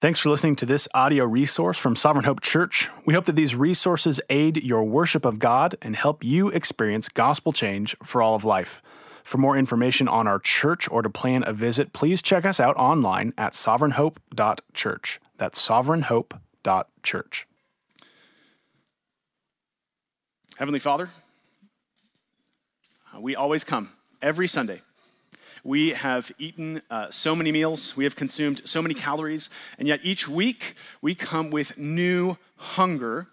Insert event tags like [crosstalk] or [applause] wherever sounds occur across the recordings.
Thanks for listening to this audio resource from Sovereign Hope Church. We hope that these resources aid your worship of God and help you experience gospel change for all of life. For more information on our church or to plan a visit, please check us out online at sovereignhope.church. That's sovereignhope.church. Heavenly Father, we always come every Sunday we have eaten uh, so many meals, we have consumed so many calories, and yet each week we come with new hunger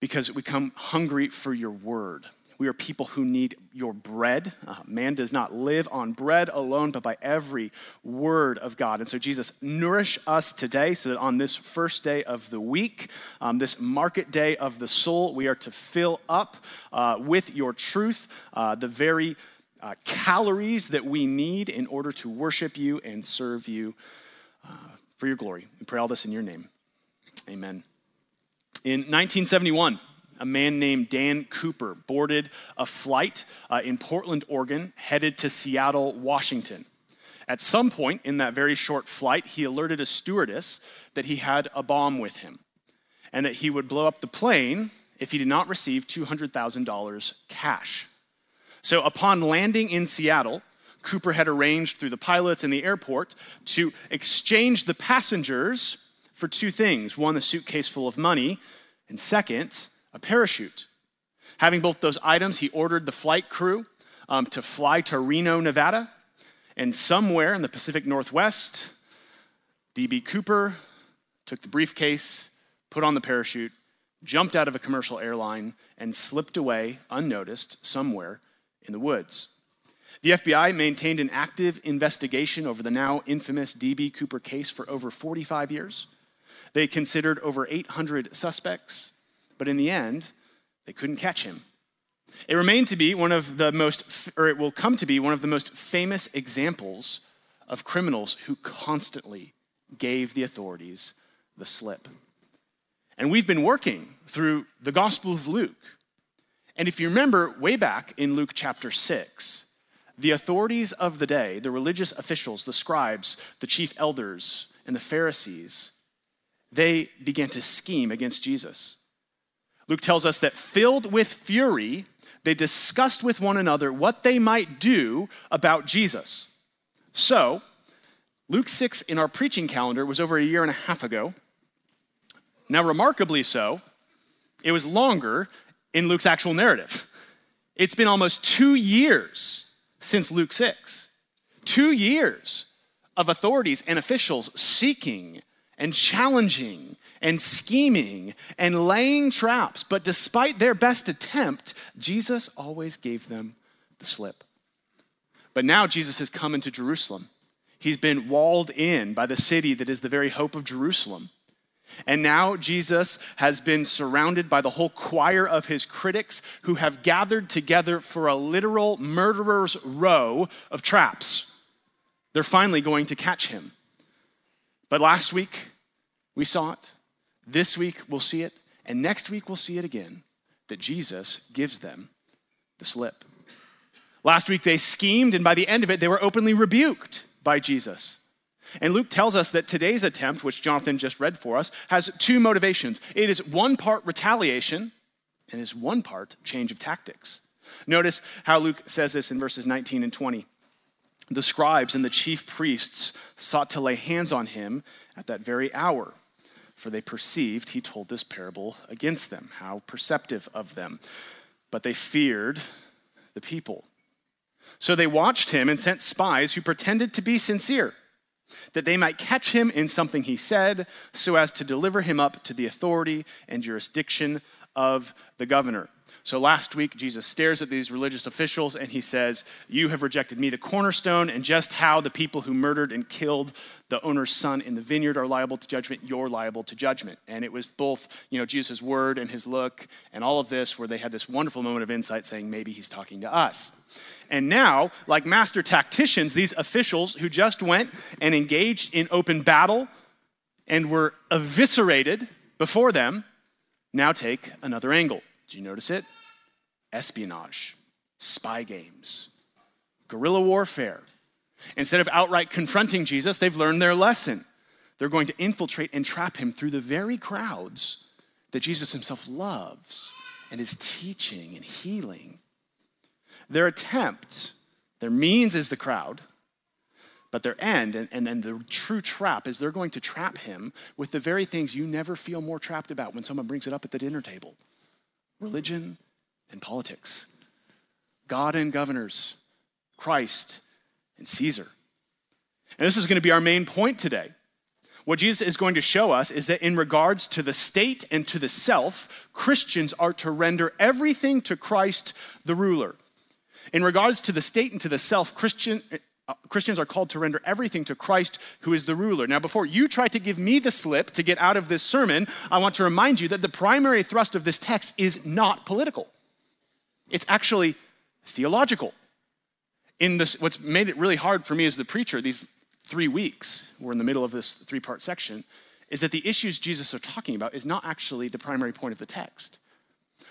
because we come hungry for your word. We are people who need your bread. Uh, man does not live on bread alone, but by every word of God. And so, Jesus, nourish us today so that on this first day of the week, um, this market day of the soul, we are to fill up uh, with your truth uh, the very uh, calories that we need in order to worship you and serve you uh, for your glory. We pray all this in your name. Amen. In 1971, a man named Dan Cooper boarded a flight uh, in Portland, Oregon, headed to Seattle, Washington. At some point in that very short flight, he alerted a stewardess that he had a bomb with him and that he would blow up the plane if he did not receive $200,000 cash. So upon landing in Seattle, Cooper had arranged through the pilots and the airport to exchange the passengers for two things one, a suitcase full of money, and second, a parachute. Having both those items, he ordered the flight crew um, to fly to Reno, Nevada, and somewhere in the Pacific Northwest, D.B. Cooper took the briefcase, put on the parachute, jumped out of a commercial airline, and slipped away unnoticed somewhere in the woods. The FBI maintained an active investigation over the now infamous D.B. Cooper case for over 45 years. They considered over 800 suspects, but in the end, they couldn't catch him. It remained to be one of the most, or it will come to be one of the most famous examples of criminals who constantly gave the authorities the slip. And we've been working through the Gospel of Luke and if you remember way back in Luke chapter 6, the authorities of the day, the religious officials, the scribes, the chief elders, and the Pharisees, they began to scheme against Jesus. Luke tells us that filled with fury, they discussed with one another what they might do about Jesus. So, Luke 6 in our preaching calendar was over a year and a half ago. Now, remarkably so, it was longer in Luke's actual narrative. It's been almost two years since Luke 6. Two years of authorities and officials seeking and challenging and scheming and laying traps. But despite their best attempt, Jesus always gave them the slip. But now Jesus has come into Jerusalem. He's been walled in by the city that is the very hope of Jerusalem. And now Jesus has been surrounded by the whole choir of his critics who have gathered together for a literal murderer's row of traps. They're finally going to catch him. But last week, we saw it. This week, we'll see it. And next week, we'll see it again that Jesus gives them the slip. Last week, they schemed, and by the end of it, they were openly rebuked by Jesus. And Luke tells us that today's attempt, which Jonathan just read for us, has two motivations. It is one part retaliation and is one part change of tactics. Notice how Luke says this in verses 19 and 20. The scribes and the chief priests sought to lay hands on him at that very hour, for they perceived he told this parable against them. How perceptive of them. But they feared the people. So they watched him and sent spies who pretended to be sincere that they might catch him in something he said, so as to deliver him up to the authority and jurisdiction of the governor. So last week, Jesus stares at these religious officials and he says, You have rejected me, the cornerstone, and just how the people who murdered and killed the owner's son in the vineyard are liable to judgment, you're liable to judgment. And it was both, you know, Jesus' word and his look and all of this where they had this wonderful moment of insight saying, Maybe he's talking to us. And now, like master tacticians, these officials who just went and engaged in open battle and were eviscerated before them now take another angle. Do you notice it? Espionage, spy games, guerrilla warfare. Instead of outright confronting Jesus, they've learned their lesson. They're going to infiltrate and trap him through the very crowds that Jesus himself loves and is teaching and healing. Their attempt, their means is the crowd, but their end and, and, and the true trap is they're going to trap him with the very things you never feel more trapped about when someone brings it up at the dinner table religion and politics, God and governors, Christ and Caesar. And this is going to be our main point today. What Jesus is going to show us is that in regards to the state and to the self, Christians are to render everything to Christ the ruler. In regards to the state and to the self, Christian, uh, Christians are called to render everything to Christ who is the ruler. Now, before you try to give me the slip to get out of this sermon, I want to remind you that the primary thrust of this text is not political, it's actually theological. In this, what's made it really hard for me as the preacher these three weeks, we're in the middle of this three part section, is that the issues Jesus is talking about is not actually the primary point of the text.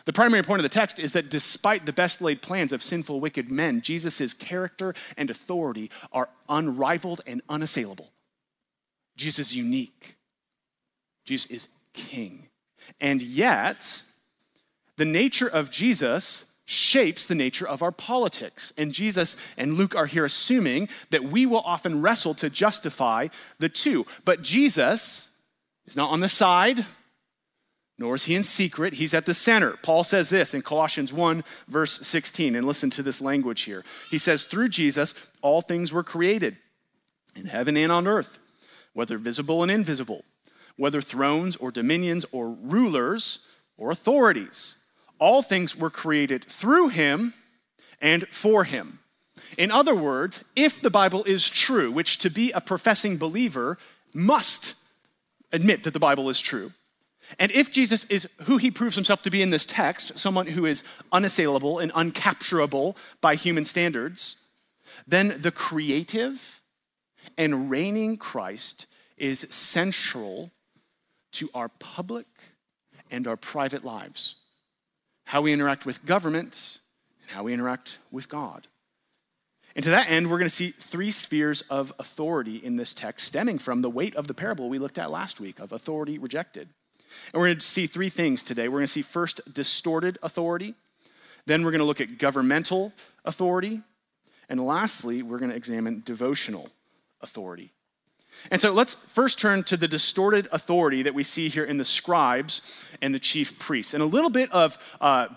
The primary point of the text is that despite the best laid plans of sinful, wicked men, Jesus' character and authority are unrivaled and unassailable. Jesus is unique. Jesus is king. And yet, the nature of Jesus shapes the nature of our politics. And Jesus and Luke are here assuming that we will often wrestle to justify the two. But Jesus is not on the side nor is he in secret. He's at the center. Paul says this in Colossians 1, verse 16, and listen to this language here. He says, Through Jesus, all things were created in heaven and on earth, whether visible and invisible, whether thrones or dominions or rulers or authorities. All things were created through him and for him. In other words, if the Bible is true, which to be a professing believer must admit that the Bible is true, and if Jesus is who he proves himself to be in this text, someone who is unassailable and uncapturable by human standards, then the creative and reigning Christ is central to our public and our private lives. How we interact with government and how we interact with God. And to that end, we're going to see three spheres of authority in this text stemming from the weight of the parable we looked at last week of authority rejected. And we're going to see three things today. We're going to see first distorted authority, then we're going to look at governmental authority, and lastly, we're going to examine devotional authority. And so let's first turn to the distorted authority that we see here in the scribes and the chief priests. And a little bit of uh,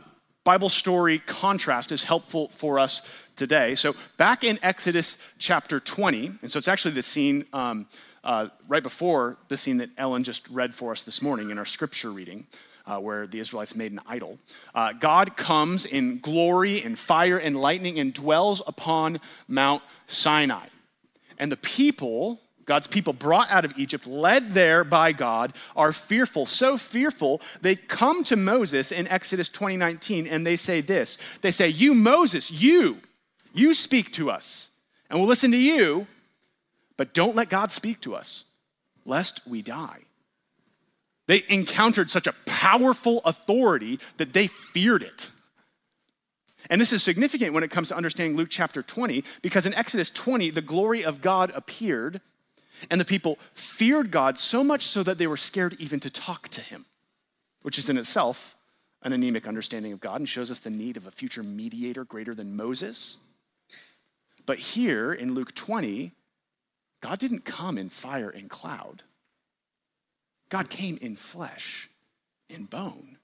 Bible story contrast is helpful for us today. So back in Exodus chapter 20, and so it's actually the scene. Um, uh, right before the scene that Ellen just read for us this morning in our scripture reading, uh, where the Israelites made an idol. Uh, God comes in glory and fire and lightning and dwells upon Mount Sinai. And the people, God's people brought out of Egypt, led there by God, are fearful, so fearful, they come to Moses in Exodus 2019 and they say this. They say, You, Moses, you, you speak to us, and we'll listen to you, but don't let God speak to us, lest we die. They encountered such a powerful authority that they feared it. And this is significant when it comes to understanding Luke chapter 20, because in Exodus 20, the glory of God appeared, and the people feared God so much so that they were scared even to talk to him, which is in itself an anemic understanding of God and shows us the need of a future mediator greater than Moses. But here in Luke 20, God didn't come in fire and cloud. God came in flesh and bone.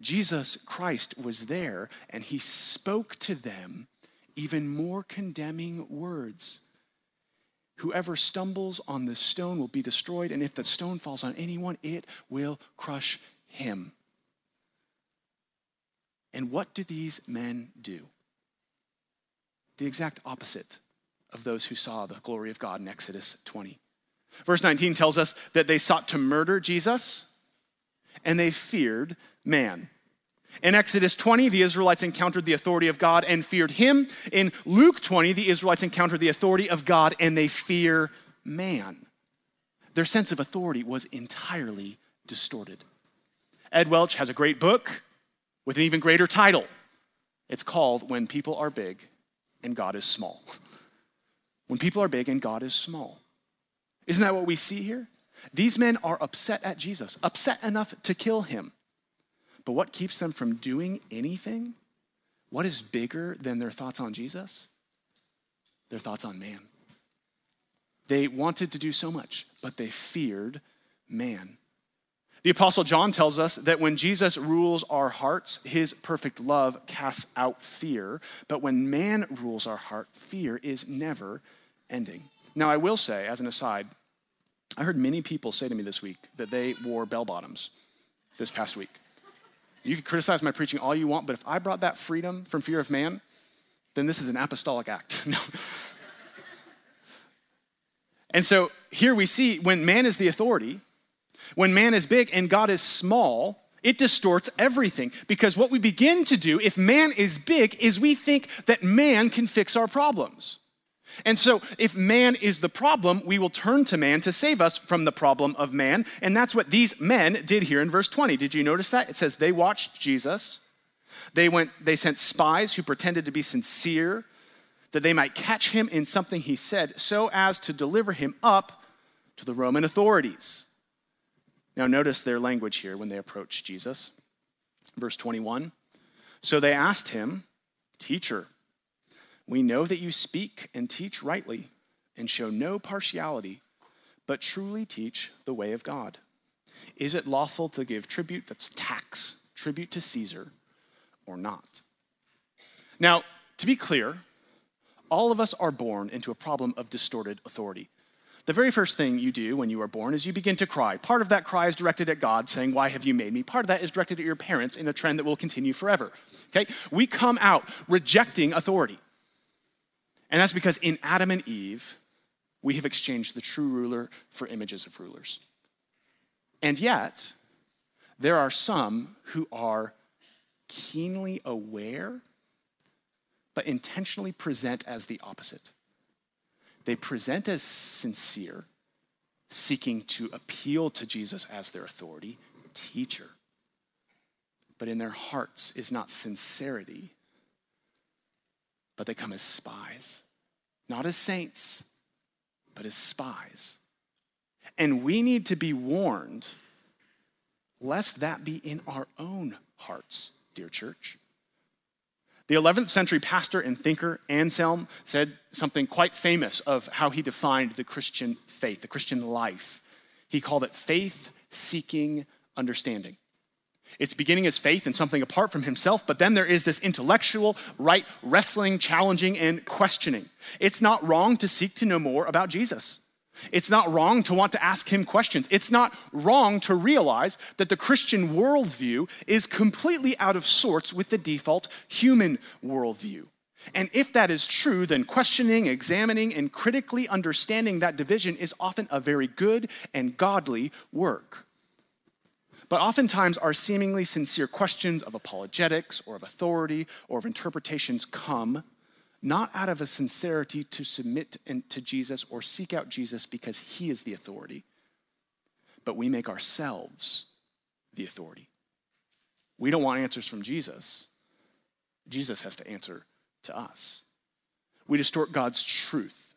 Jesus Christ was there and he spoke to them even more condemning words. Whoever stumbles on the stone will be destroyed, and if the stone falls on anyone, it will crush him. And what do these men do? The exact opposite of those who saw the glory of God in Exodus 20. Verse 19 tells us that they sought to murder Jesus and they feared man. In Exodus 20, the Israelites encountered the authority of God and feared him. In Luke 20, the Israelites encountered the authority of God and they fear man. Their sense of authority was entirely distorted. Ed Welch has a great book with an even greater title. It's called When People Are Big and God is Small. [laughs] when people are big and God is small. Isn't that what we see here? These men are upset at Jesus, upset enough to kill him. But what keeps them from doing anything? What is bigger than their thoughts on Jesus? Their thoughts on man. They wanted to do so much, but they feared man. The Apostle John tells us that when Jesus rules our hearts, his perfect love casts out fear. But when man rules our heart, fear is never ending. Now, I will say, as an aside, I heard many people say to me this week that they wore bell bottoms this past week. You can criticize my preaching all you want, but if I brought that freedom from fear of man, then this is an apostolic act. [laughs] no. And so here we see when man is the authority, when man is big and God is small, it distorts everything. Because what we begin to do, if man is big, is we think that man can fix our problems. And so, if man is the problem, we will turn to man to save us from the problem of man. And that's what these men did here in verse 20. Did you notice that? It says they watched Jesus. They went they sent spies who pretended to be sincere that they might catch him in something he said so as to deliver him up to the Roman authorities. Now notice their language here when they approach Jesus. Verse 21. So they asked him, "Teacher, we know that you speak and teach rightly and show no partiality, but truly teach the way of God. Is it lawful to give tribute, that's tax, tribute to Caesar, or not? Now, to be clear, all of us are born into a problem of distorted authority. The very first thing you do when you are born is you begin to cry. Part of that cry is directed at God, saying, Why have you made me? Part of that is directed at your parents in a trend that will continue forever. Okay? We come out rejecting authority. And that's because in Adam and Eve, we have exchanged the true ruler for images of rulers. And yet, there are some who are keenly aware, but intentionally present as the opposite. They present as sincere, seeking to appeal to Jesus as their authority, teacher. But in their hearts is not sincerity, but they come as spies, not as saints, but as spies. And we need to be warned lest that be in our own hearts, dear church. The 11th century pastor and thinker Anselm said something quite famous of how he defined the Christian faith, the Christian life. He called it faith seeking understanding. It's beginning as faith in something apart from himself, but then there is this intellectual, right wrestling, challenging, and questioning. It's not wrong to seek to know more about Jesus. It's not wrong to want to ask him questions. It's not wrong to realize that the Christian worldview is completely out of sorts with the default human worldview. And if that is true, then questioning, examining, and critically understanding that division is often a very good and godly work. But oftentimes, our seemingly sincere questions of apologetics or of authority or of interpretations come not out of a sincerity to submit to Jesus or seek out Jesus because he is the authority, but we make ourselves the authority. We don't want answers from Jesus. Jesus has to answer to us. We distort God's truth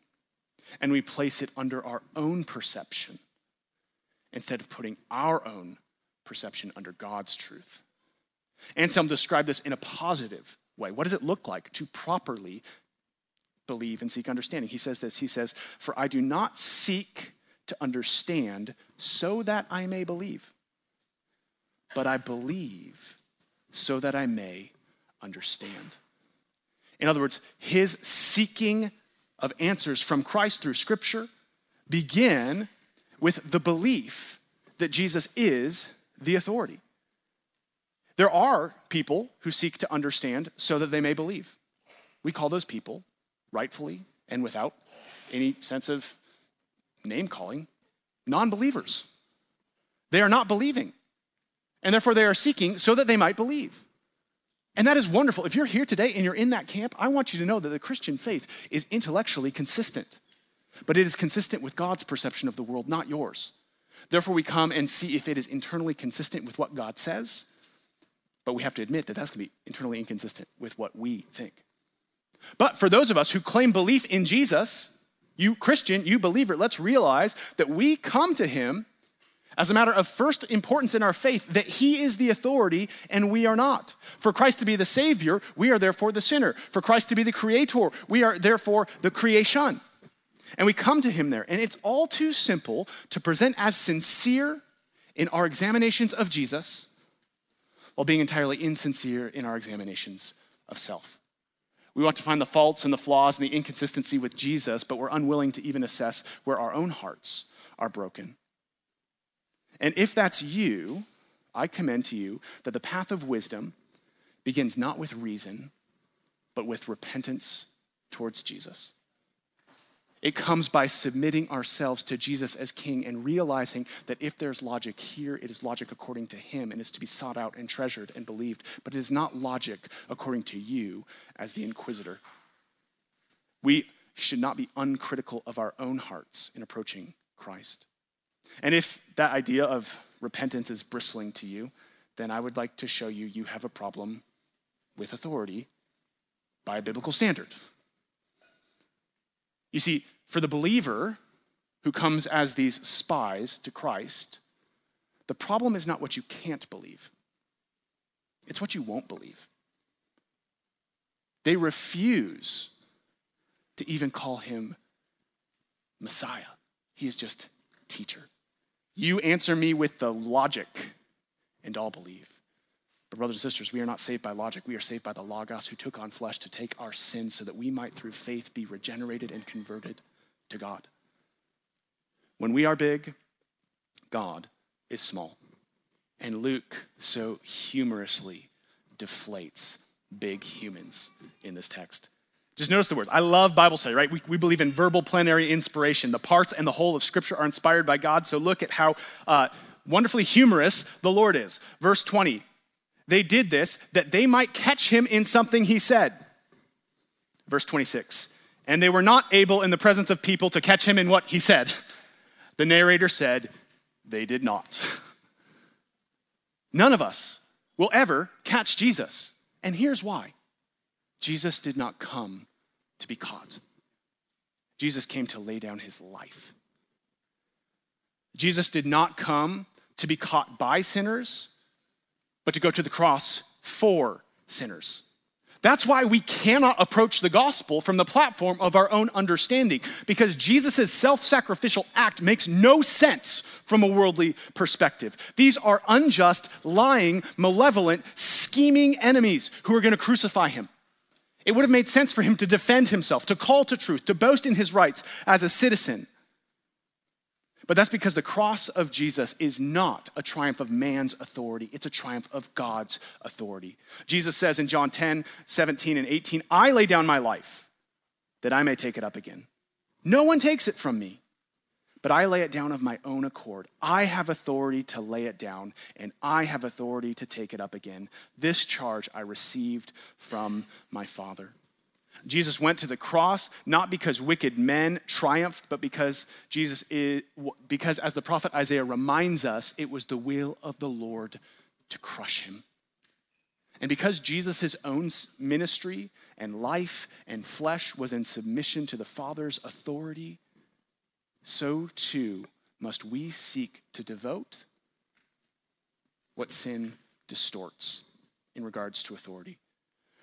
and we place it under our own perception instead of putting our own perception under God's truth. Anselm described this in a positive way. What does it look like to properly believe and seek understanding? He says this He says, For I do not seek to understand so that I may believe, but I believe so that I may understand. In other words, his seeking of answers from Christ through Scripture begin with the belief that Jesus is the authority. There are people who seek to understand so that they may believe. We call those people, rightfully and without any sense of name calling, non believers. They are not believing, and therefore they are seeking so that they might believe. And that is wonderful. If you're here today and you're in that camp, I want you to know that the Christian faith is intellectually consistent, but it is consistent with God's perception of the world, not yours. Therefore, we come and see if it is internally consistent with what God says, but we have to admit that that's going to be internally inconsistent with what we think. But for those of us who claim belief in Jesus, You Christian, you believer, let's realize that we come to him as a matter of first importance in our faith that he is the authority and we are not. For Christ to be the Savior, we are therefore the sinner. For Christ to be the Creator, we are therefore the creation. And we come to him there. And it's all too simple to present as sincere in our examinations of Jesus while being entirely insincere in our examinations of self. We want to find the faults and the flaws and the inconsistency with Jesus, but we're unwilling to even assess where our own hearts are broken. And if that's you, I commend to you that the path of wisdom begins not with reason, but with repentance towards Jesus. It comes by submitting ourselves to Jesus as King and realizing that if there's logic here, it is logic according to Him and is to be sought out and treasured and believed. But it is not logic according to you as the inquisitor. We should not be uncritical of our own hearts in approaching Christ. And if that idea of repentance is bristling to you, then I would like to show you you have a problem with authority by a biblical standard. You see, for the believer who comes as these spies to Christ, the problem is not what you can't believe, it's what you won't believe. They refuse to even call him Messiah. He is just teacher. You answer me with the logic, and I'll believe. But, brothers and sisters, we are not saved by logic. We are saved by the Logos who took on flesh to take our sins so that we might, through faith, be regenerated and converted to God. When we are big, God is small. And Luke so humorously deflates big humans in this text. Just notice the words. I love Bible study, right? We, we believe in verbal plenary inspiration. The parts and the whole of Scripture are inspired by God. So look at how uh, wonderfully humorous the Lord is. Verse 20 They did this that they might catch him in something he said. Verse 26 And they were not able in the presence of people to catch him in what he said. [laughs] The narrator said, They did not. None of us will ever catch Jesus. And here's why Jesus did not come to be caught. Jesus came to lay down his life. Jesus did not come to be caught by sinners, but to go to the cross for sinners. That's why we cannot approach the gospel from the platform of our own understanding, because Jesus' self sacrificial act makes no sense from a worldly perspective. These are unjust, lying, malevolent, scheming enemies who are going to crucify him. It would have made sense for him to defend himself, to call to truth, to boast in his rights as a citizen. But that's because the cross of Jesus is not a triumph of man's authority, it's a triumph of God's authority. Jesus says in John 10, 17, and 18, I lay down my life that I may take it up again. No one takes it from me but I lay it down of my own accord. I have authority to lay it down, and I have authority to take it up again. This charge I received from my Father. Jesus went to the cross not because wicked men triumphed, but because Jesus is, because as the prophet Isaiah reminds us, it was the will of the Lord to crush him. And because Jesus' own ministry and life and flesh was in submission to the Father's authority, so too must we seek to devote what sin distorts in regards to authority.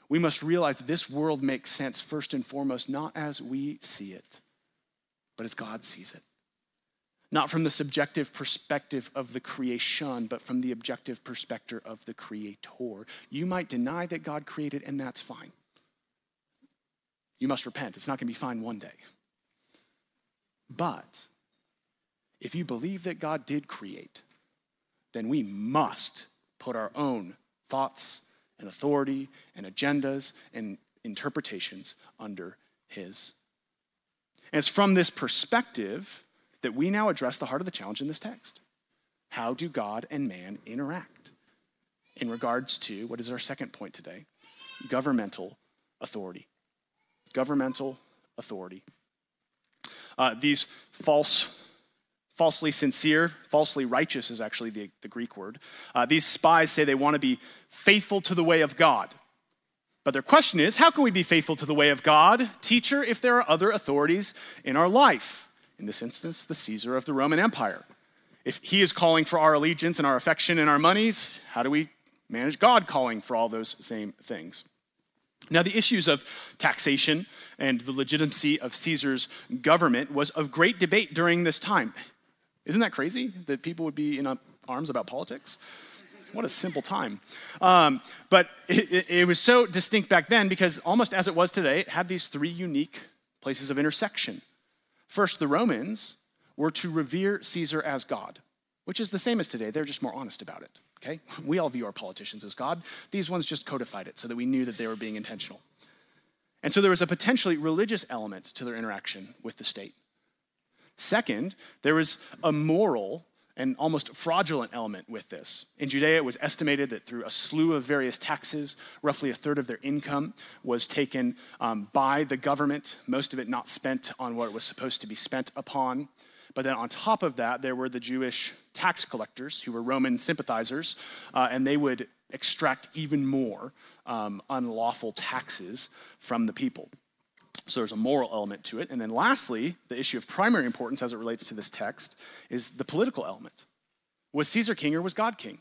We must realize that this world makes sense first and foremost not as we see it, but as God sees it. Not from the subjective perspective of the creation, but from the objective perspective of the creator. You might deny that God created, and that's fine. You must repent. It's not going to be fine one day. But if you believe that God did create, then we must put our own thoughts and authority and agendas and interpretations under His. And it's from this perspective that we now address the heart of the challenge in this text. How do God and man interact in regards to what is our second point today? Governmental authority. Governmental authority. Uh, these false, falsely sincere, falsely righteous is actually the, the Greek word. Uh, these spies say they want to be faithful to the way of God. But their question is how can we be faithful to the way of God, teacher, if there are other authorities in our life? In this instance, the Caesar of the Roman Empire. If he is calling for our allegiance and our affection and our monies, how do we manage God calling for all those same things? Now, the issues of taxation and the legitimacy of Caesar's government was of great debate during this time. Isn't that crazy that people would be in arms about politics? What a simple time. Um, but it, it, it was so distinct back then because almost as it was today, it had these three unique places of intersection. First, the Romans were to revere Caesar as God, which is the same as today. They're just more honest about it. Okay? [laughs] We all view our politicians as God. These ones just codified it so that we knew that they were being intentional. And so there was a potentially religious element to their interaction with the state. Second, there was a moral and almost fraudulent element with this. In Judea, it was estimated that through a slew of various taxes, roughly a third of their income was taken um, by the government, most of it not spent on what it was supposed to be spent upon. But then on top of that, there were the Jewish tax collectors who were Roman sympathizers, uh, and they would extract even more um, unlawful taxes from the people. So there's a moral element to it. And then lastly, the issue of primary importance as it relates to this text is the political element. Was Caesar king or was God king?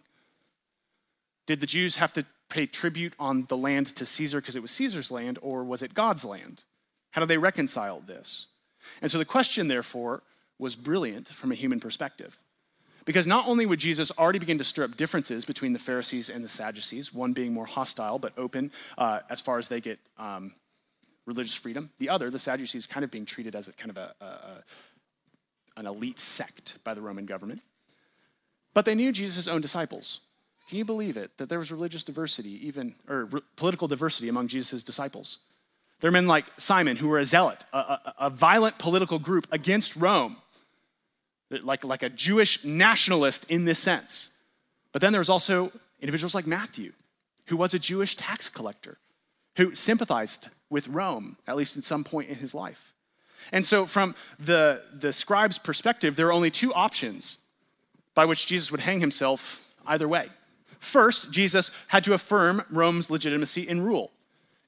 Did the Jews have to pay tribute on the land to Caesar because it was Caesar's land, or was it God's land? How do they reconcile this? And so the question, therefore, was brilliant from a human perspective. Because not only would Jesus already begin to stir up differences between the Pharisees and the Sadducees, one being more hostile but open uh, as far as they get um, religious freedom, the other, the Sadducees, kind of being treated as a kind of a, a, a, an elite sect by the Roman government. But they knew Jesus' own disciples. Can you believe it that there was religious diversity, even or re- political diversity among Jesus' disciples? There are men like Simon who were a zealot, a, a violent political group against Rome like, like a Jewish nationalist in this sense. But then there was also individuals like Matthew, who was a Jewish tax collector, who sympathized with Rome, at least at some point in his life. And so, from the, the scribe's perspective, there are only two options by which Jesus would hang himself either way. First, Jesus had to affirm Rome's legitimacy in rule.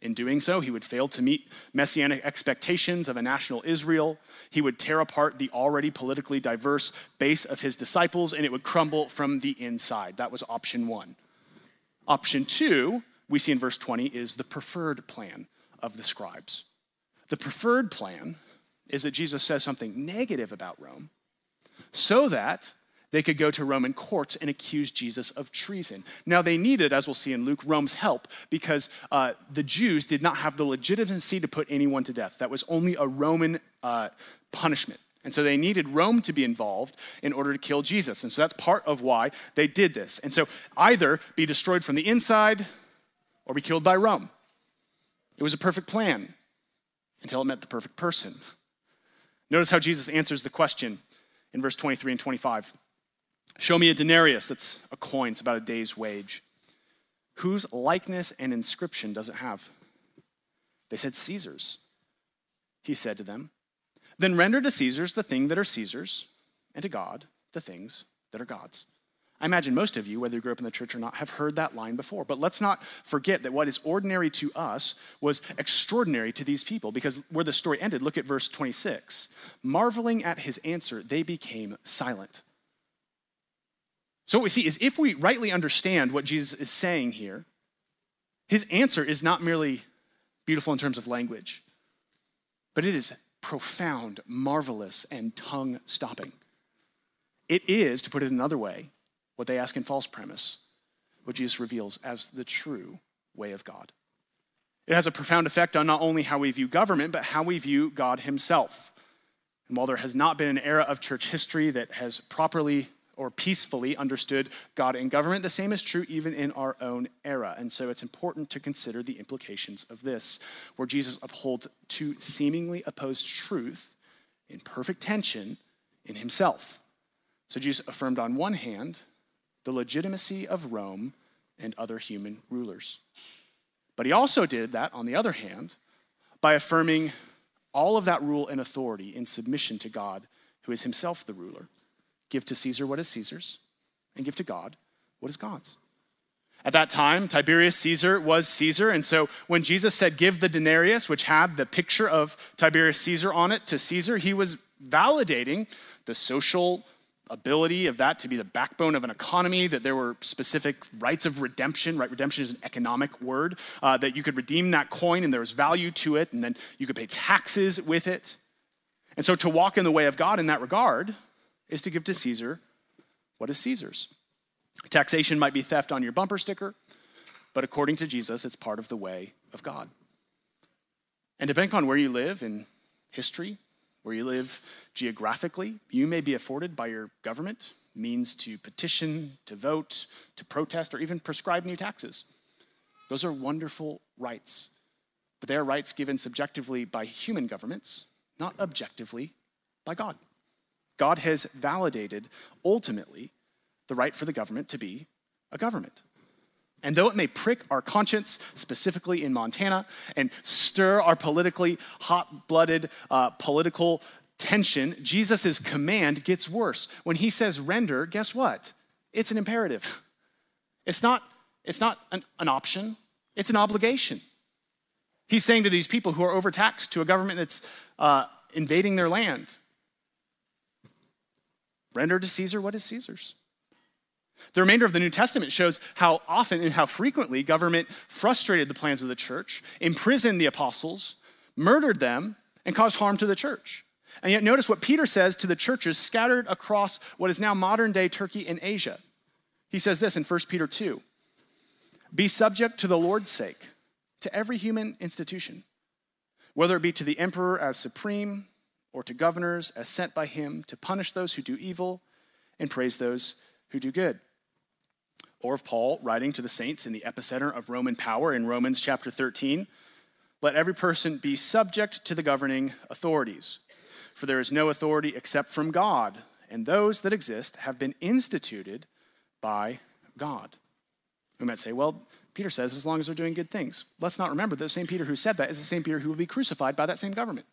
In doing so, he would fail to meet messianic expectations of a national Israel. He would tear apart the already politically diverse base of his disciples, and it would crumble from the inside. That was option one. Option two, we see in verse 20, is the preferred plan of the scribes. The preferred plan is that Jesus says something negative about Rome so that they could go to Roman courts and accuse Jesus of treason. Now, they needed, as we'll see in Luke, Rome's help because uh, the Jews did not have the legitimacy to put anyone to death. That was only a Roman uh, punishment. And so they needed Rome to be involved in order to kill Jesus. And so that's part of why they did this. And so either be destroyed from the inside or be killed by Rome. It was a perfect plan until it met the perfect person. Notice how Jesus answers the question in verse 23 and 25. Show me a denarius, that's a coin, it's about a day's wage. Whose likeness and inscription does it have? They said, Caesar's. He said to them, Then render to Caesar's the thing that are Caesar's, and to God the things that are God's. I imagine most of you, whether you grew up in the church or not, have heard that line before. But let's not forget that what is ordinary to us was extraordinary to these people, because where the story ended, look at verse 26. Marveling at his answer, they became silent. So, what we see is if we rightly understand what Jesus is saying here, his answer is not merely beautiful in terms of language, but it is profound, marvelous, and tongue stopping. It is, to put it another way, what they ask in false premise, what Jesus reveals as the true way of God. It has a profound effect on not only how we view government, but how we view God Himself. And while there has not been an era of church history that has properly or peacefully understood God and government. The same is true even in our own era. And so it's important to consider the implications of this, where Jesus upholds two seemingly opposed truth in perfect tension in himself. So Jesus affirmed on one hand the legitimacy of Rome and other human rulers. But he also did that, on the other hand, by affirming all of that rule and authority in submission to God, who is himself the ruler. Give to Caesar what is Caesar's, and give to God what is God's. At that time, Tiberius Caesar was Caesar. And so when Jesus said, Give the denarius, which had the picture of Tiberius Caesar on it, to Caesar, he was validating the social ability of that to be the backbone of an economy, that there were specific rights of redemption, right? Redemption is an economic word, uh, that you could redeem that coin and there was value to it, and then you could pay taxes with it. And so to walk in the way of God in that regard is to give to Caesar what is Caesar's. Taxation might be theft on your bumper sticker, but according to Jesus, it's part of the way of God. And depending on where you live in history, where you live geographically, you may be afforded by your government means to petition, to vote, to protest, or even prescribe new taxes. Those are wonderful rights, but they are rights given subjectively by human governments, not objectively by God. God has validated ultimately the right for the government to be a government. And though it may prick our conscience, specifically in Montana, and stir our politically hot blooded uh, political tension, Jesus' command gets worse. When he says render, guess what? It's an imperative. It's not, it's not an, an option, it's an obligation. He's saying to these people who are overtaxed, to a government that's uh, invading their land, render to Caesar what is Caesar's. The remainder of the New Testament shows how often and how frequently government frustrated the plans of the church, imprisoned the apostles, murdered them, and caused harm to the church. And yet, notice what Peter says to the churches scattered across what is now modern day Turkey and Asia. He says this in 1 Peter 2 Be subject to the Lord's sake to every human institution, whether it be to the emperor as supreme or to governors as sent by him to punish those who do evil and praise those who do good or of Paul writing to the saints in the epicenter of Roman power in Romans chapter 13. Let every person be subject to the governing authorities, for there is no authority except from God, and those that exist have been instituted by God. We might say, well, Peter says as long as they're doing good things. Let's not remember that the same Peter who said that is the same Peter who will be crucified by that same government.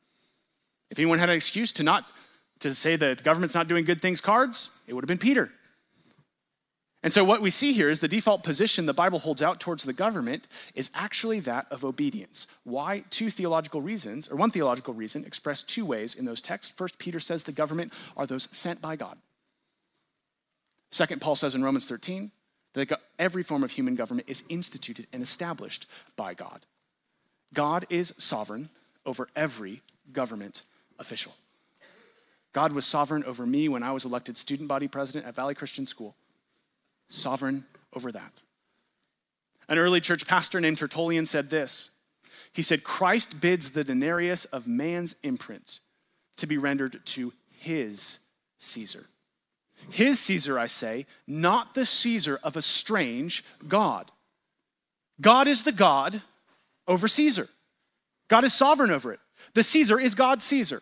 If anyone had an excuse to not to say that the government's not doing good things cards, it would have been Peter. And so, what we see here is the default position the Bible holds out towards the government is actually that of obedience. Why? Two theological reasons, or one theological reason, expressed two ways in those texts. First, Peter says the government are those sent by God. Second, Paul says in Romans 13 that every form of human government is instituted and established by God. God is sovereign over every government official. God was sovereign over me when I was elected student body president at Valley Christian School sovereign over that. An early church pastor named Tertullian said this He said, Christ bids the denarius of man's imprint to be rendered to his Caesar. His Caesar, I say, not the Caesar of a strange God. God is the God over Caesar. God is sovereign over it. The Caesar is God's Caesar.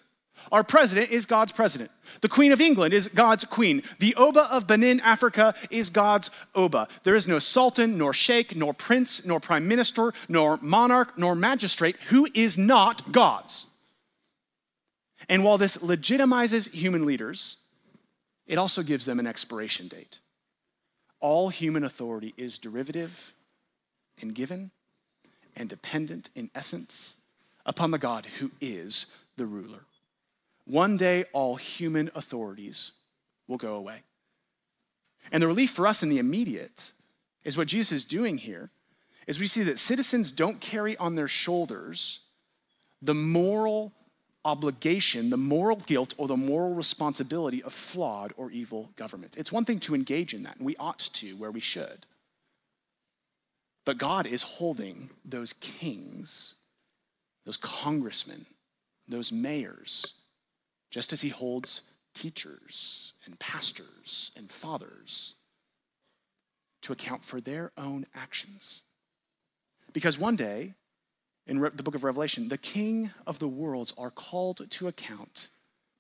Our president is God's president. The Queen of England is God's queen. The Oba of Benin, Africa, is God's Oba. There is no sultan, nor sheikh, nor prince, nor prime minister, nor monarch, nor magistrate who is not God's. And while this legitimizes human leaders, it also gives them an expiration date. All human authority is derivative and given and dependent in essence upon the God who is the ruler. One day, all human authorities will go away. And the relief for us in the immediate is what Jesus is doing here is we see that citizens don't carry on their shoulders the moral obligation, the moral guilt, or the moral responsibility of flawed or evil government. It's one thing to engage in that, and we ought to where we should. But God is holding those kings, those congressmen, those mayors, just as he holds teachers and pastors and fathers to account for their own actions. Because one day, in the book of Revelation, the king of the worlds are called to account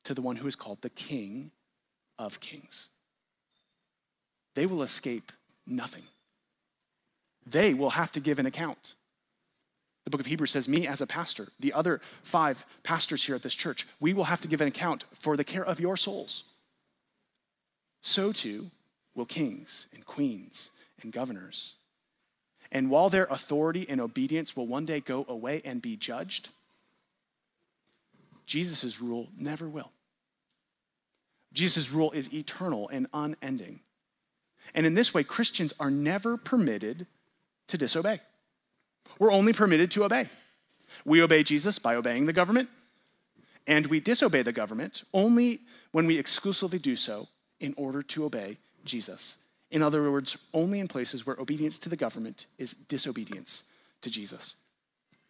to the one who is called the king of kings. They will escape nothing. They will have to give an account. The book of Hebrews says, Me as a pastor, the other five pastors here at this church, we will have to give an account for the care of your souls. So too will kings and queens and governors And while their authority and obedience will one day go away and be judged, Jesus' rule never will. Jesus' rule is eternal and unending. And in this way, Christians are never permitted to disobey. We're only permitted to obey. We obey Jesus by obeying the government, and we disobey the government only when we exclusively do so in order to obey Jesus. In other words, only in places where obedience to the government is disobedience to Jesus.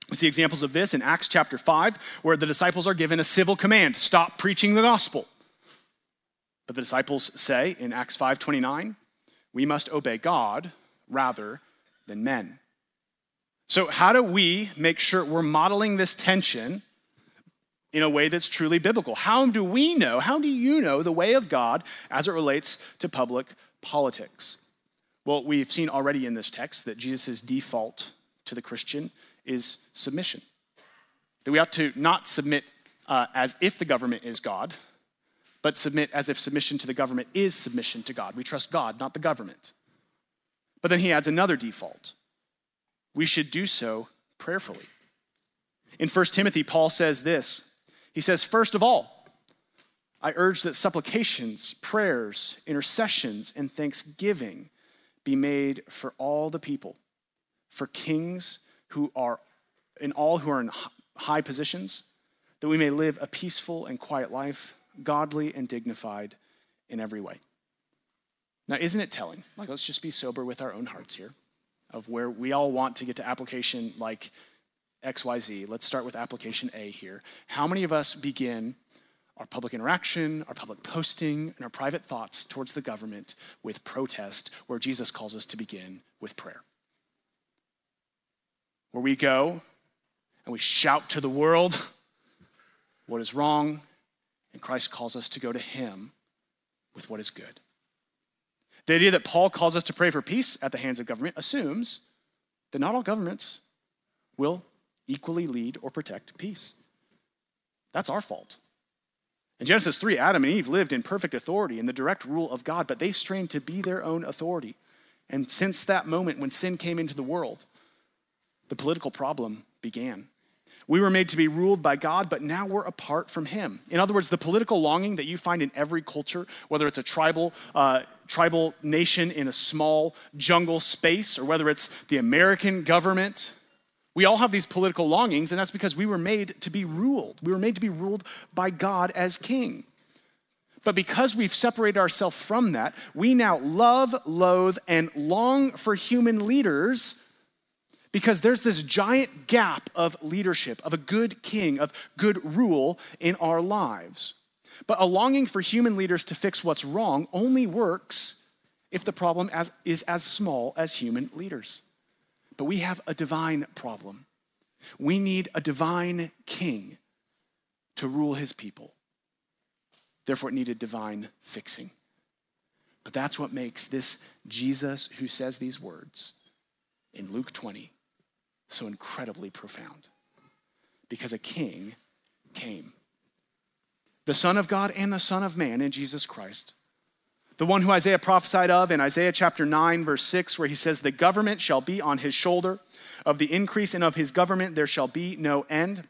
We see examples of this in Acts chapter 5, where the disciples are given a civil command stop preaching the gospel. But the disciples say in Acts 5:29, we must obey God rather than men. So, how do we make sure we're modeling this tension in a way that's truly biblical? How do we know, how do you know the way of God as it relates to public politics? Well, we've seen already in this text that Jesus' default to the Christian is submission. That we ought to not submit uh, as if the government is God, but submit as if submission to the government is submission to God. We trust God, not the government. But then he adds another default we should do so prayerfully. In 1 Timothy, Paul says this He says, First of all, I urge that supplications, prayers, intercessions, and thanksgiving be made for all the people, for kings who are, in all who are in high positions, that we may live a peaceful and quiet life, godly and dignified in every way. Now, isn't it telling? Like, let's just be sober with our own hearts here of where we all want to get to application like XYZ. Let's start with application A here. How many of us begin our public interaction, our public posting, and our private thoughts towards the government with protest, where Jesus calls us to begin with prayer? Where we go and we shout to the world what is wrong, and Christ calls us to go to Him with what is good. The idea that Paul calls us to pray for peace at the hands of government assumes that not all governments will equally lead or protect peace. That's our fault. In Genesis 3, Adam and Eve lived in perfect authority in the direct rule of God, but they strained to be their own authority. And since that moment when sin came into the world, the political problem began. We were made to be ruled by God, but now we're apart from Him. In other words, the political longing that you find in every culture, whether it's a tribal, uh, tribal nation in a small jungle space, or whether it's the American government, we all have these political longings, and that's because we were made to be ruled. We were made to be ruled by God as king. But because we've separated ourselves from that, we now love, loathe, and long for human leaders because there's this giant gap of leadership, of a good king, of good rule in our lives. But a longing for human leaders to fix what's wrong only works if the problem as, is as small as human leaders. But we have a divine problem. We need a divine king to rule his people. Therefore, it needed divine fixing. But that's what makes this Jesus who says these words in Luke 20 so incredibly profound. Because a king came. The Son of God and the Son of Man in Jesus Christ. The one who Isaiah prophesied of in Isaiah chapter 9, verse 6, where he says, The government shall be on his shoulder. Of the increase and of his government there shall be no end.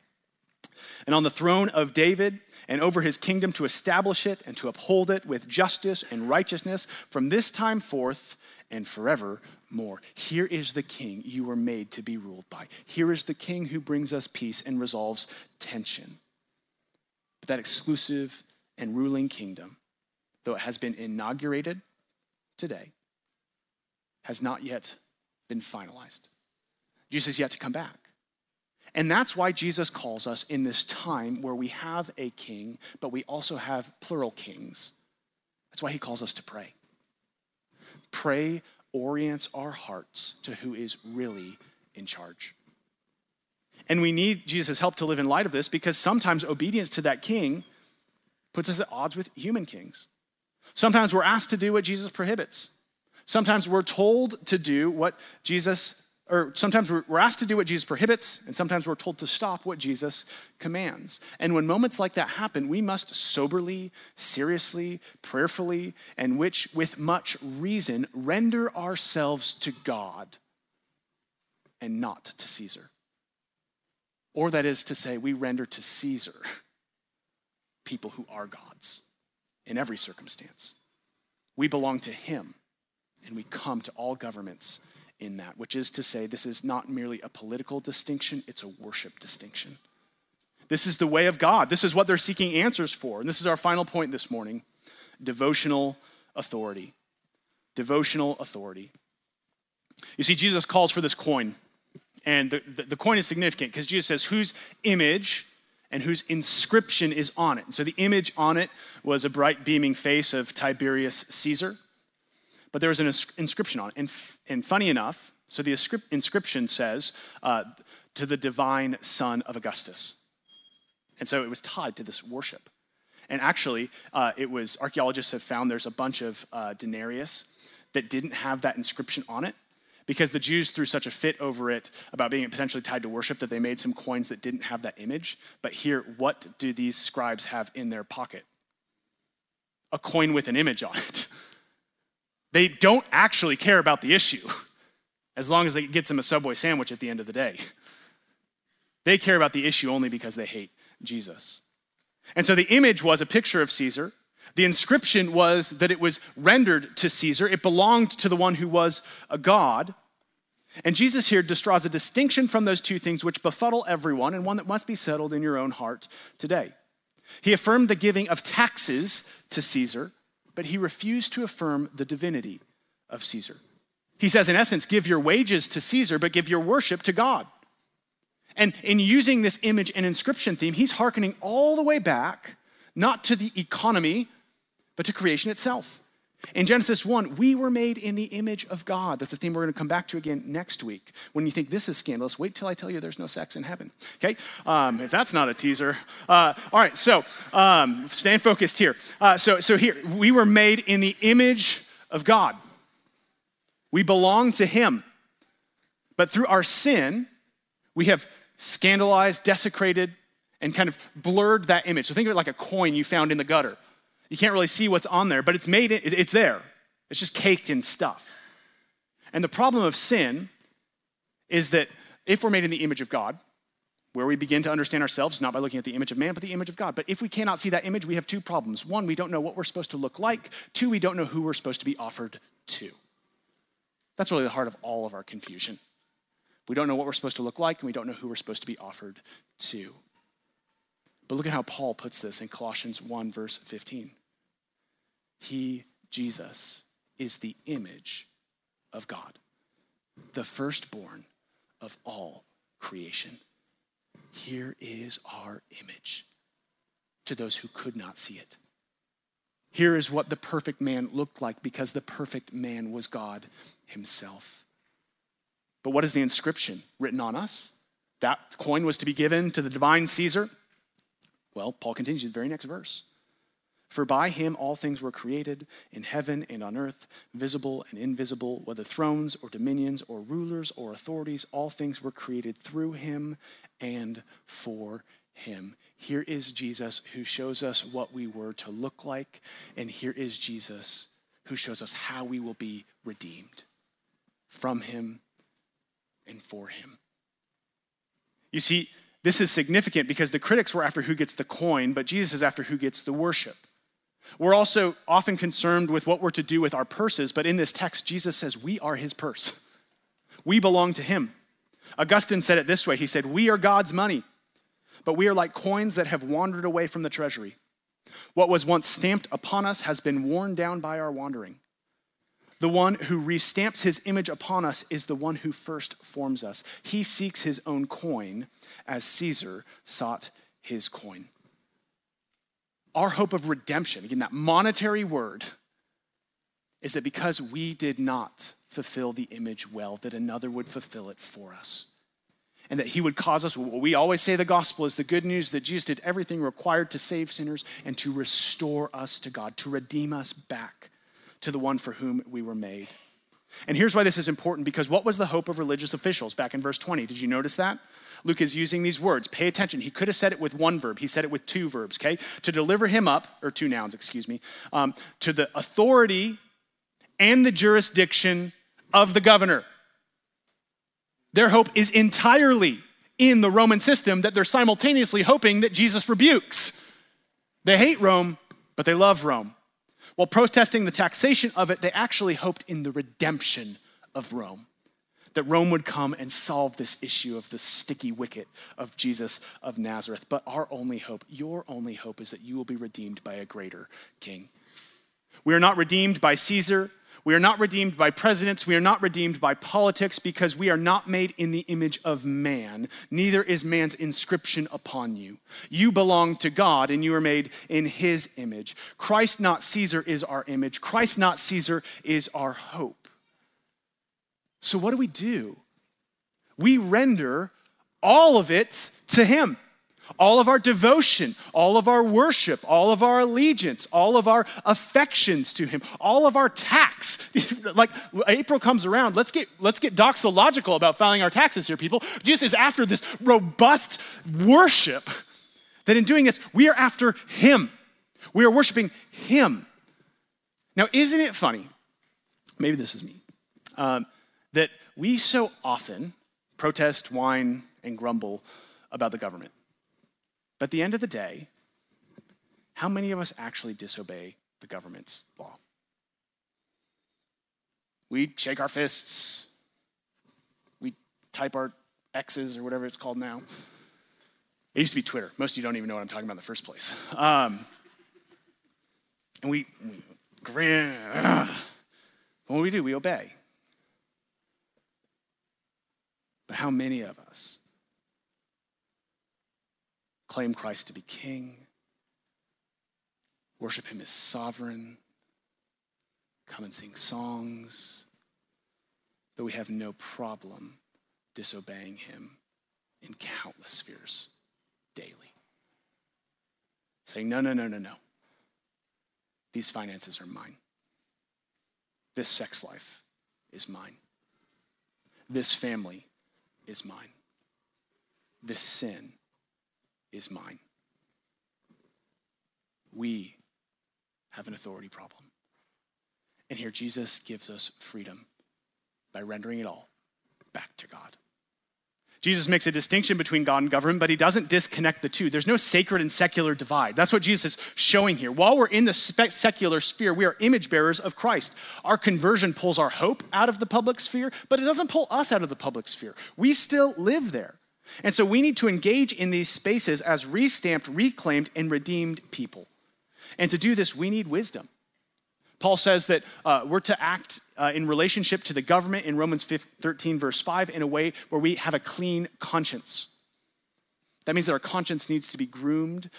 And on the throne of David and over his kingdom to establish it and to uphold it with justice and righteousness from this time forth and forever more. Here is the king you were made to be ruled by. Here is the king who brings us peace and resolves tension. But that exclusive and ruling kingdom, though it has been inaugurated today, has not yet been finalized. Jesus is yet to come back. And that's why Jesus calls us in this time where we have a king, but we also have plural kings. That's why he calls us to pray. Pray orients our hearts to who is really in charge. And we need Jesus' help to live in light of this because sometimes obedience to that king puts us at odds with human kings. Sometimes we're asked to do what Jesus prohibits. Sometimes we're told to do what Jesus or sometimes we're asked to do what Jesus prohibits, and sometimes we're told to stop what Jesus commands. And when moments like that happen, we must soberly, seriously, prayerfully, and which with much reason render ourselves to God and not to Caesar. Or that is to say, we render to Caesar [laughs] people who are gods in every circumstance. We belong to him, and we come to all governments in that, which is to say, this is not merely a political distinction, it's a worship distinction. This is the way of God. This is what they're seeking answers for. And this is our final point this morning devotional authority. Devotional authority. You see, Jesus calls for this coin. And the, the, the coin is significant because Jesus says, whose image and whose inscription is on it. And so the image on it was a bright beaming face of Tiberius Caesar. But there was an inscription on it. And, and funny enough, so the inscription says, uh, to the divine son of Augustus. And so it was tied to this worship. And actually, uh, it was, archaeologists have found there's a bunch of uh, denarius that didn't have that inscription on it because the Jews threw such a fit over it about being potentially tied to worship that they made some coins that didn't have that image. But here, what do these scribes have in their pocket? A coin with an image on it. [laughs] They don't actually care about the issue [laughs] as long as it gets them a Subway sandwich at the end of the day. [laughs] They care about the issue only because they hate Jesus. And so the image was a picture of Caesar. The inscription was that it was rendered to Caesar. It belonged to the one who was a god. And Jesus here draws a distinction from those two things which befuddle everyone and one that must be settled in your own heart today. He affirmed the giving of taxes to Caesar, but he refused to affirm the divinity of Caesar. He says, in essence, give your wages to Caesar, but give your worship to God. And in using this image and inscription theme, he's hearkening all the way back, not to the economy, but to creation itself. In Genesis 1, we were made in the image of God. That's the theme we're going to come back to again next week. When you think this is scandalous, wait till I tell you there's no sex in heaven. Okay? Um, if that's not a teaser. Uh, all right, so um, focused here. Uh, so, so here, we were made in the image of God. We belong to Him. But through our sin, we have scandalized, desecrated, and kind of blurred that image. So think of it like a coin you found in the gutter. You can't really see what's on there, but it's made it's there. It's just caked in stuff. And the problem of sin is that if we're made in the image of God, where we begin to understand ourselves not by looking at the image of man, but the image of God. But if we cannot see that image, we have two problems. One, we don't know what we're supposed to look like. Two, we don't know who we're supposed to be offered to. That's really the heart of all of our confusion. We don't know what we're supposed to look like, and we don't know who we're supposed to be offered to. But look at how Paul puts this in Colossians 1, verse 15. He, Jesus, is the image of God, the firstborn of all creation. Here is our image to those who could not see it. Here is what the perfect man looked like because the perfect man was God himself. But what is the inscription written on us? That coin was to be given to the divine Caesar. Well, Paul continues the very next verse. For by him all things were created in heaven and on earth, visible and invisible, whether thrones or dominions or rulers or authorities, all things were created through him and for him. Here is Jesus who shows us what we were to look like, and here is Jesus who shows us how we will be redeemed from him and for him. You see, this is significant because the critics were after who gets the coin, but Jesus is after who gets the worship. We're also often concerned with what we're to do with our purses, but in this text, Jesus says we are his purse. We belong to him. Augustine said it this way He said, We are God's money, but we are like coins that have wandered away from the treasury. What was once stamped upon us has been worn down by our wandering. The one who restamps his image upon us is the one who first forms us. He seeks his own coin as Caesar sought his coin. Our hope of redemption, again, that monetary word, is that because we did not fulfill the image well, that another would fulfill it for us. And that he would cause us, what we always say the gospel is the good news that Jesus did everything required to save sinners and to restore us to God, to redeem us back to the one for whom we were made. And here's why this is important because what was the hope of religious officials back in verse 20? Did you notice that? Luke is using these words. Pay attention. He could have said it with one verb. He said it with two verbs, okay? To deliver him up, or two nouns, excuse me, um, to the authority and the jurisdiction of the governor. Their hope is entirely in the Roman system that they're simultaneously hoping that Jesus rebukes. They hate Rome, but they love Rome. While protesting the taxation of it, they actually hoped in the redemption of Rome. That Rome would come and solve this issue of the sticky wicket of Jesus of Nazareth. But our only hope, your only hope, is that you will be redeemed by a greater king. We are not redeemed by Caesar. We are not redeemed by presidents. We are not redeemed by politics because we are not made in the image of man. Neither is man's inscription upon you. You belong to God and you are made in his image. Christ, not Caesar, is our image. Christ, not Caesar, is our hope. So, what do we do? We render all of it to him all of our devotion, all of our worship, all of our allegiance, all of our affections to him, all of our tax. [laughs] like April comes around, let's get let's get doxological about filing our taxes here, people. Jesus is after this robust worship that in doing this, we are after him. We are worshiping him. Now, isn't it funny? Maybe this is me. Um, that we so often protest, whine, and grumble about the government. But at the end of the day, how many of us actually disobey the government's law? We shake our fists. We type our X's or whatever it's called now. It used to be Twitter. Most of you don't even know what I'm talking about in the first place. Um, and we, we grin. What do we do? We obey. But how many of us claim Christ to be king, worship him as sovereign, come and sing songs, but we have no problem disobeying him in countless spheres daily. Saying, no, no, no, no, no. These finances are mine. This sex life is mine. This family is mine. This sin is mine. We have an authority problem. And here Jesus gives us freedom by rendering it all back to God. Jesus makes a distinction between God and government, but he doesn't disconnect the two. There's no sacred and secular divide. That's what Jesus is showing here. While we're in the secular sphere, we are image bearers of Christ. Our conversion pulls our hope out of the public sphere, but it doesn't pull us out of the public sphere. We still live there. And so we need to engage in these spaces as restamped, reclaimed, and redeemed people. And to do this, we need wisdom. Paul says that uh, we're to act uh, in relationship to the government in Romans 13, verse 5, in a way where we have a clean conscience. That means that our conscience needs to be groomed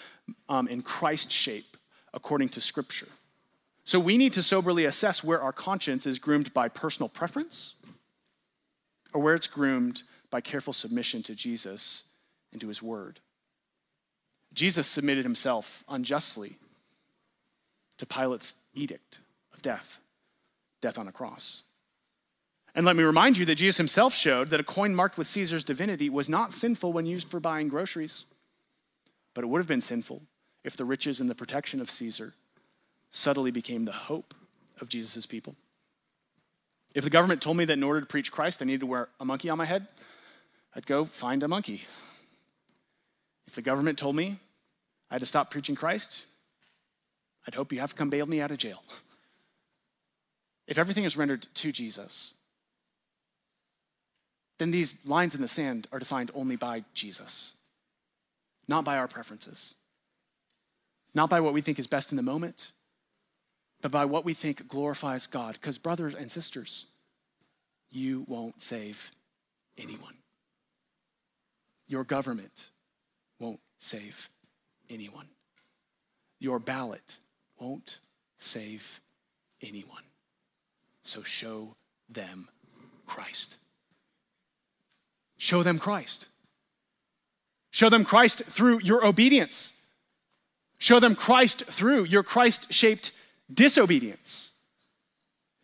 um, in Christ shape according to Scripture. So we need to soberly assess where our conscience is groomed by personal preference or where it's groomed by careful submission to Jesus and to his word. Jesus submitted himself unjustly to Pilate's edict death, death on a cross. And let me remind you that Jesus himself showed that a coin marked with Caesar's divinity was not sinful when used for buying groceries, but it would have been sinful if the riches and the protection of Caesar subtly became the hope of Jesus' people. If the government told me that in order to preach Christ, I needed to wear a monkey on my head, I'd go find a monkey. If the government told me I had to stop preaching Christ, I'd hope you have to come bail me out of jail. [laughs] If everything is rendered to Jesus, then these lines in the sand are defined only by Jesus, not by our preferences, not by what we think is best in the moment, but by what we think glorifies God. Because, brothers and sisters, you won't save anyone. Your government won't save anyone. Your ballot won't save anyone. So show them Christ. Show them Christ. Show them Christ through your obedience. Show them Christ through your Christ shaped disobedience.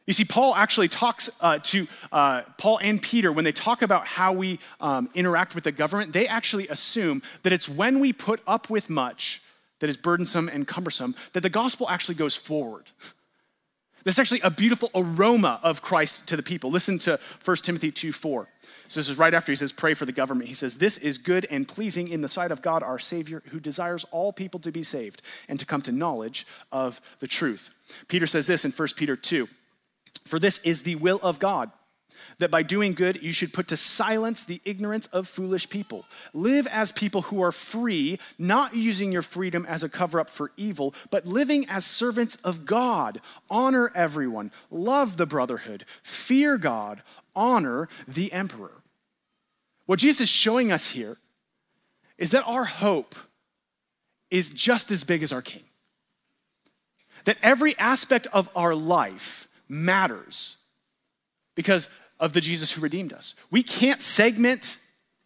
You see, Paul actually talks uh, to uh, Paul and Peter when they talk about how we um, interact with the government, they actually assume that it's when we put up with much that is burdensome and cumbersome that the gospel actually goes forward. There's actually a beautiful aroma of Christ to the people. Listen to 1 Timothy 2 4. So this is right after he says, pray for the government. He says, This is good and pleasing in the sight of God our Savior, who desires all people to be saved and to come to knowledge of the truth. Peter says this in 1 Peter 2 For this is the will of God that by doing good you should put to silence the ignorance of foolish people. Live as people who are free, not using your freedom as a cover up for evil, but living as servants of God. Honor everyone, love the brotherhood, fear God, honor the emperor. What Jesus is showing us here is that our hope is just as big as our king. That every aspect of our life matters because of the Jesus who redeemed us. We can't segment.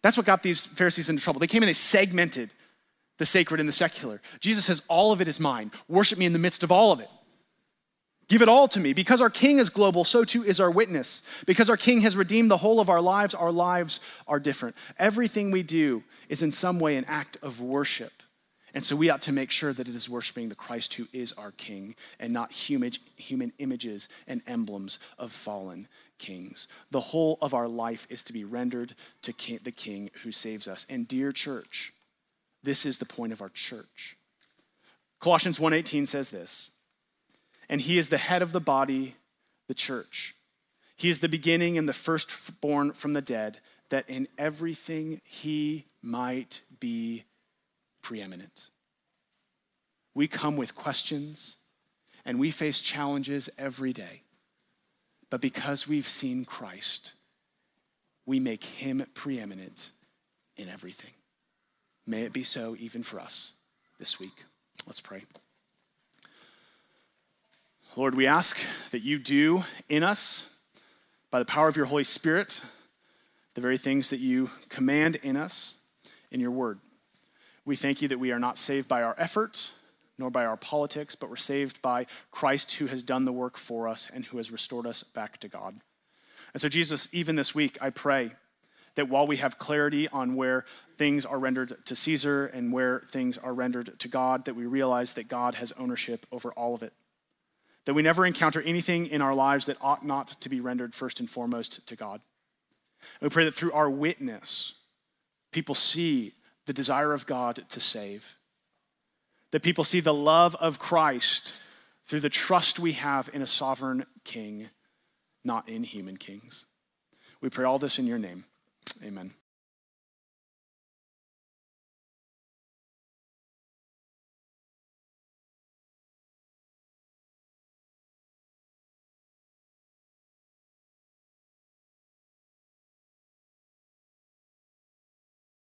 That's what got these Pharisees into trouble. They came and they segmented the sacred and the secular. Jesus says, All of it is mine. Worship me in the midst of all of it. Give it all to me. Because our King is global, so too is our witness. Because our King has redeemed the whole of our lives, our lives are different. Everything we do is in some way an act of worship. And so we ought to make sure that it is worshiping the Christ who is our King and not human, human images and emblems of fallen kings. The whole of our life is to be rendered to king, the King who saves us. And dear church, this is the point of our church. Colossians 1:18 says this, and he is the head of the body, the church. He is the beginning and the firstborn from the dead, that in everything he might be preeminent. We come with questions and we face challenges every day. But because we've seen Christ, we make him preeminent in everything. May it be so even for us this week. Let's pray. Lord, we ask that you do in us, by the power of your Holy Spirit, the very things that you command in us in your word. We thank you that we are not saved by our efforts nor by our politics, but we're saved by Christ who has done the work for us and who has restored us back to God. And so, Jesus, even this week, I pray that while we have clarity on where things are rendered to Caesar and where things are rendered to God, that we realize that God has ownership over all of it. That we never encounter anything in our lives that ought not to be rendered first and foremost to God. And we pray that through our witness, people see the desire of God to save that people see the love of Christ through the trust we have in a sovereign king, not in human kings. We pray all this in your name. Amen.